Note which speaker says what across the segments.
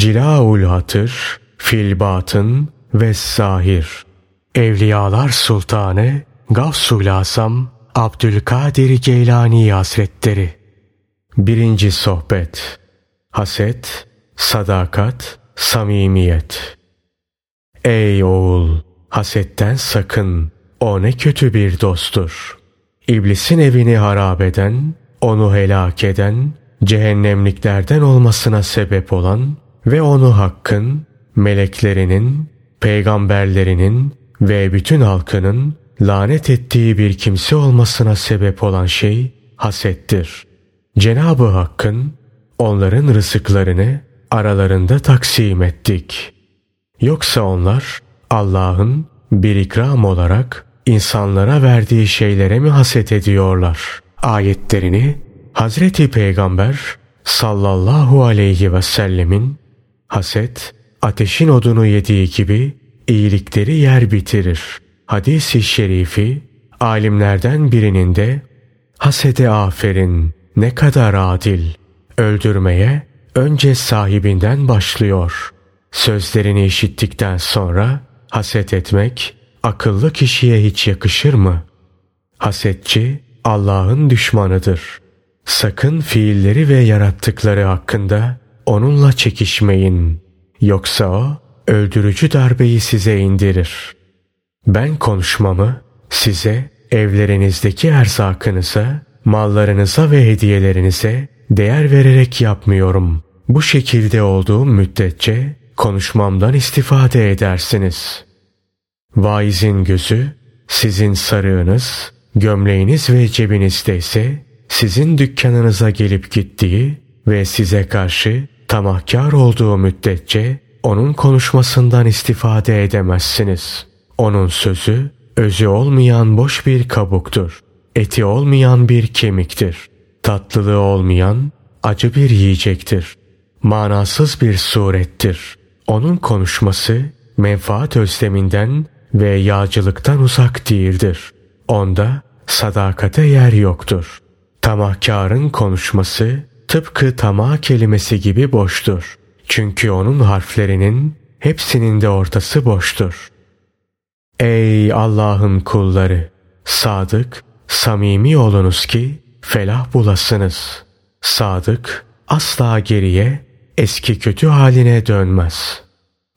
Speaker 1: Cilaul hatır, fil batın ve zahir. Evliyalar Sultanı Gavsul Asam Abdülkadir Geylani Hazretleri Birinci Sohbet Haset, Sadakat, Samimiyet Ey oğul! Hasetten sakın. O ne kötü bir dosttur. İblisin evini harap eden, onu helak eden, cehennemliklerden olmasına sebep olan ve onu hakkın, meleklerinin, peygamberlerinin ve bütün halkının lanet ettiği bir kimse olmasına sebep olan şey hasettir. Cenabı Hakk'ın onların rızıklarını aralarında taksim ettik. Yoksa onlar Allah'ın bir ikram olarak insanlara verdiği şeylere mi haset ediyorlar? Ayetlerini Hazreti Peygamber sallallahu aleyhi ve sellemin haset ateşin odunu yediği gibi iyilikleri yer bitirir. Hadis-i şerifi alimlerden birinin de hasede aferin ne kadar adil öldürmeye önce sahibinden başlıyor. Sözlerini işittikten sonra haset etmek akıllı kişiye hiç yakışır mı? Hasetçi Allah'ın düşmanıdır. Sakın fiilleri ve yarattıkları hakkında onunla çekişmeyin. Yoksa o öldürücü darbeyi size indirir. Ben konuşmamı size evlerinizdeki erzakınıza, mallarınıza ve hediyelerinize değer vererek yapmıyorum. Bu şekilde olduğum müddetçe konuşmamdan istifade edersiniz. Vaizin gözü sizin sarığınız, gömleğiniz ve cebinizde ise sizin dükkanınıza gelip gittiği ve size karşı tamahkar olduğu müddetçe onun konuşmasından istifade edemezsiniz. Onun sözü özü olmayan boş bir kabuktur. Eti olmayan bir kemiktir. Tatlılığı olmayan acı bir yiyecektir. Manasız bir surettir. Onun konuşması menfaat özleminden ve yağcılıktan uzak değildir. Onda sadakate yer yoktur. Tamahkarın konuşması tıpkı tamah kelimesi gibi boştur. Çünkü onun harflerinin hepsinin de ortası boştur. Ey Allah'ın kulları! Sadık, samimi olunuz ki felah bulasınız. Sadık asla geriye eski kötü haline dönmez.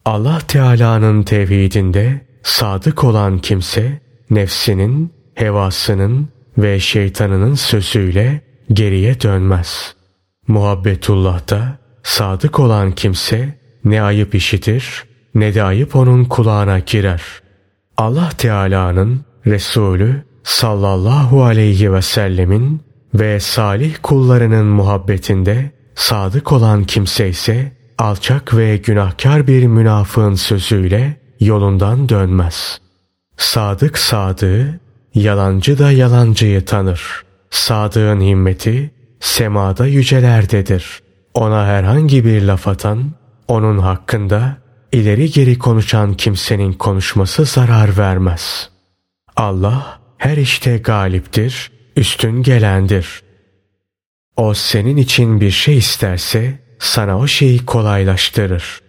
Speaker 1: Allah Teala'nın tevhidinde sadık olan kimse nefsinin, hevasının ve şeytanının sözüyle geriye dönmez. Muhabbetullah'ta sadık olan kimse ne ayıp işitir ne de ayıp onun kulağına girer. Allah Teala'nın Resulü sallallahu aleyhi ve sellemin ve salih kullarının muhabbetinde sadık olan kimse ise alçak ve günahkar bir münafığın sözüyle yolundan dönmez. Sadık sadığı, yalancı da yalancıyı tanır. Sadığın himmeti semada yücelerdedir. Ona herhangi bir laf atan, onun hakkında ileri geri konuşan kimsenin konuşması zarar vermez. Allah her işte galiptir, üstün gelendir. O senin için bir şey isterse sana o şeyi kolaylaştırır.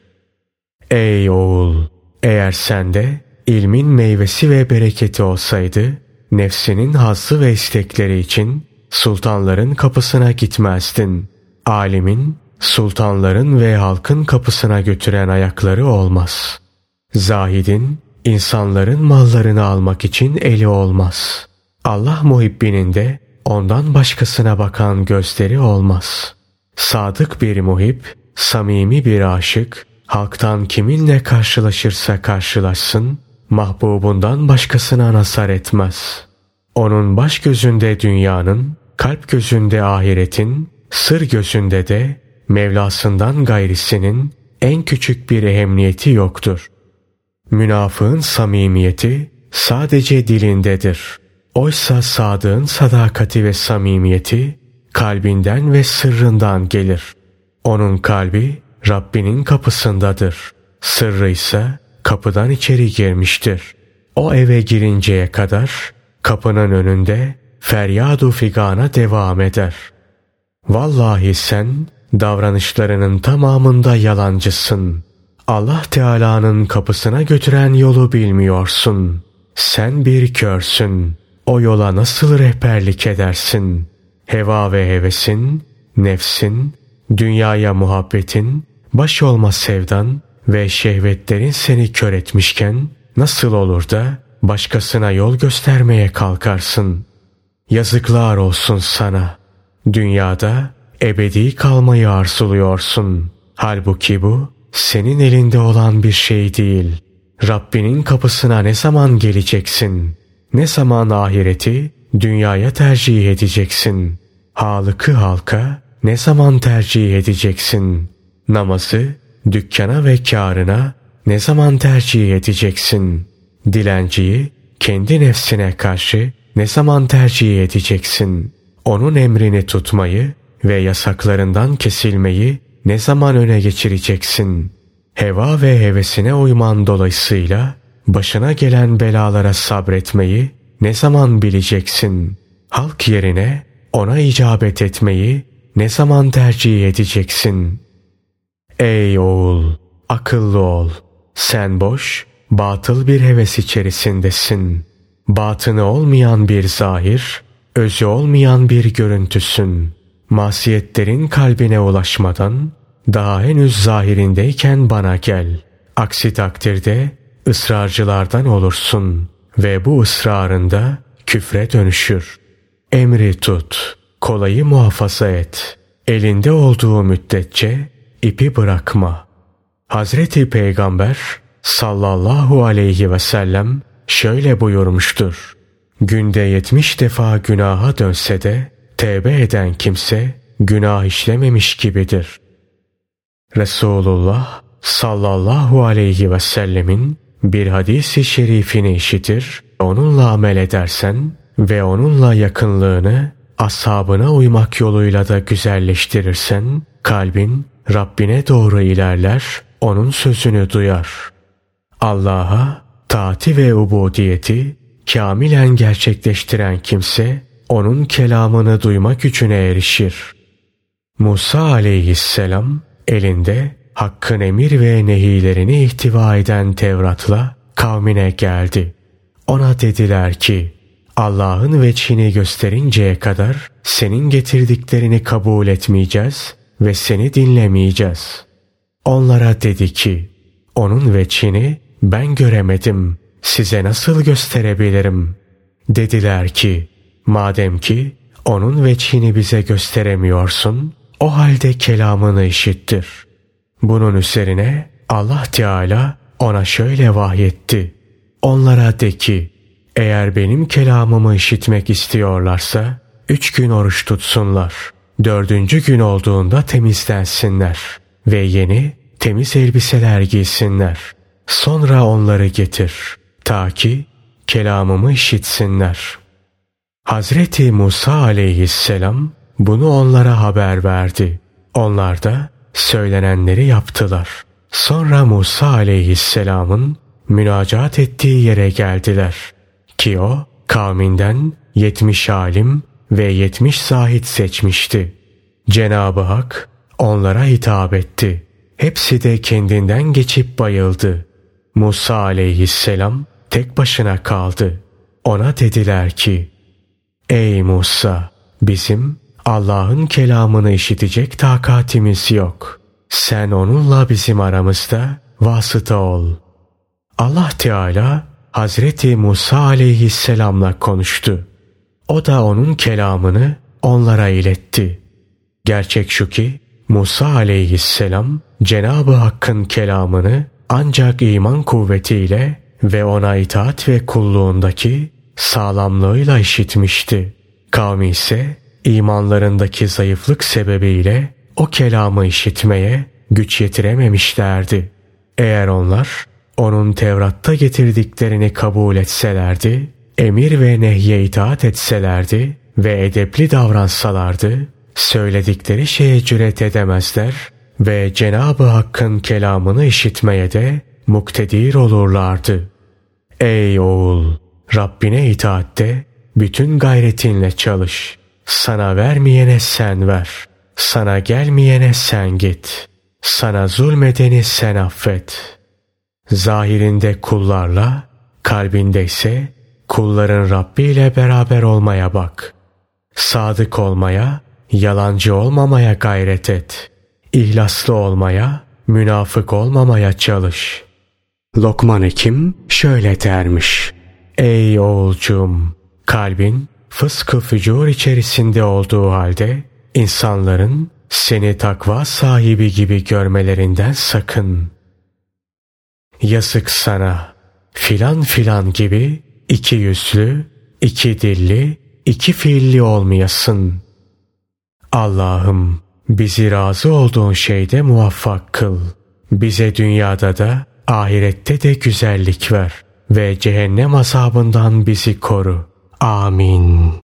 Speaker 1: Ey oğul! Eğer sende ilmin meyvesi ve bereketi olsaydı, nefsinin hazzı ve istekleri için sultanların kapısına gitmezdin. Alimin, sultanların ve halkın kapısına götüren ayakları olmaz. Zahidin, insanların mallarını almak için eli olmaz. Allah muhibbinin de ondan başkasına bakan gözleri olmaz. Sadık bir muhip, samimi bir aşık, halktan kiminle karşılaşırsa karşılaşsın, mahbubundan başkasına nasar etmez. Onun baş gözünde dünyanın, kalp gözünde ahiretin, sır gözünde de Mevlasından gayrisinin en küçük bir ehemmiyeti yoktur. Münafığın samimiyeti sadece dilindedir. Oysa sadığın sadakati ve samimiyeti kalbinden ve sırrından gelir. Onun kalbi Rabbinin kapısındadır. Sırrı ise kapıdan içeri girmiştir. O eve girinceye kadar kapının önünde feryadu figana devam eder. Vallahi sen Davranışlarının tamamında yalancısın. Allah Teala'nın kapısına götüren yolu bilmiyorsun. Sen bir körsün. O yola nasıl rehberlik edersin? Heva ve hevesin, nefsin, dünyaya muhabbetin, baş olma sevdan ve şehvetlerin seni kör etmişken nasıl olur da başkasına yol göstermeye kalkarsın? Yazıklar olsun sana. Dünyada ebedi kalmayı arzuluyorsun. Halbuki bu senin elinde olan bir şey değil. Rabbinin kapısına ne zaman geleceksin? Ne zaman ahireti dünyaya tercih edeceksin? Halıkı halka ne zaman tercih edeceksin? Namazı dükkana ve karına ne zaman tercih edeceksin? Dilenciyi kendi nefsine karşı ne zaman tercih edeceksin? Onun emrini tutmayı ve yasaklarından kesilmeyi ne zaman öne geçireceksin? Heva ve hevesine uyman dolayısıyla başına gelen belalara sabretmeyi ne zaman bileceksin? Halk yerine ona icabet etmeyi ne zaman tercih edeceksin? Ey oğul, akıllı ol. Sen boş, batıl bir heves içerisindesin. Batını olmayan bir zahir, özü olmayan bir görüntüsün. Masiyetlerin kalbine ulaşmadan daha henüz zahirindeyken bana gel. Aksi takdirde ısrarcılardan olursun ve bu ısrarında küfre dönüşür. Emri tut, kolayı muhafaza et. Elinde olduğu müddetçe ipi bırakma. Hazreti Peygamber sallallahu aleyhi ve sellem şöyle buyurmuştur. Günde yetmiş defa günaha dönse de tevbe eden kimse günah işlememiş gibidir. Resulullah sallallahu aleyhi ve sellemin bir hadisi şerifini işitir, onunla amel edersen ve onunla yakınlığını ashabına uymak yoluyla da güzelleştirirsen, kalbin Rabbine doğru ilerler, onun sözünü duyar. Allah'a taati ve ubudiyeti kamilen gerçekleştiren kimse, onun kelamını duymak gücüne erişir. Musa aleyhisselam elinde Hakkın emir ve nehilerini ihtiva eden Tevrat'la kavmine geldi. Ona dediler ki, Allah'ın veçhini gösterinceye kadar senin getirdiklerini kabul etmeyeceğiz ve seni dinlemeyeceğiz. Onlara dedi ki, onun veçhini ben göremedim, size nasıl gösterebilirim? Dediler ki, madem ki onun veçhini bize gösteremiyorsun, o halde kelamını işittir. Bunun üzerine Allah Teala ona şöyle vahyetti. Onlara de ki, eğer benim kelamımı işitmek istiyorlarsa, üç gün oruç tutsunlar. Dördüncü gün olduğunda temizlensinler ve yeni temiz elbiseler giysinler. Sonra onları getir, ta ki kelamımı işitsinler. Hazreti Musa aleyhisselam bunu onlara haber verdi. Onlar da söylenenleri yaptılar. Sonra Musa aleyhisselamın münacat ettiği yere geldiler. Ki o kavminden yetmiş alim ve yetmiş zahit seçmişti. Cenab-ı Hak onlara hitap etti. Hepsi de kendinden geçip bayıldı. Musa aleyhisselam tek başına kaldı. Ona dediler ki, Ey Musa! Bizim Allah'ın kelamını işitecek takatimiz yok. Sen onunla bizim aramızda vasıta ol. Allah Teala Hazreti Musa aleyhisselamla konuştu. O da onun kelamını onlara iletti. Gerçek şu ki Musa aleyhisselam Cenab-ı Hakk'ın kelamını ancak iman kuvvetiyle ve ona itaat ve kulluğundaki sağlamlığıyla işitmişti. Kavmi ise imanlarındaki zayıflık sebebiyle o kelamı işitmeye güç yetirememişlerdi. Eğer onlar onun Tevrat'ta getirdiklerini kabul etselerdi, emir ve nehye itaat etselerdi ve edepli davransalardı, söyledikleri şeye cüret edemezler ve Cenab-ı Hakk'ın kelamını işitmeye de muktedir olurlardı. Ey oğul! Rabbine itaatte bütün gayretinle çalış. Sana vermeyene sen ver. Sana gelmeyene sen git. Sana zulmedeni sen affet. Zahirinde kullarla, kalbinde ise kulların Rabbi ile beraber olmaya bak. Sadık olmaya, yalancı olmamaya gayret et. İhlaslı olmaya, münafık olmamaya çalış. Lokman Hekim şöyle dermiş. Ey oğulcuğum! Kalbin fıskı fücur içerisinde olduğu halde insanların seni takva sahibi gibi görmelerinden sakın. Yazık sana filan filan gibi iki yüzlü, iki dilli, iki fiilli olmayasın. Allah'ım bizi razı olduğun şeyde muvaffak kıl. Bize dünyada da ahirette de güzellik ver ve cehennem azabından bizi koru. Amin.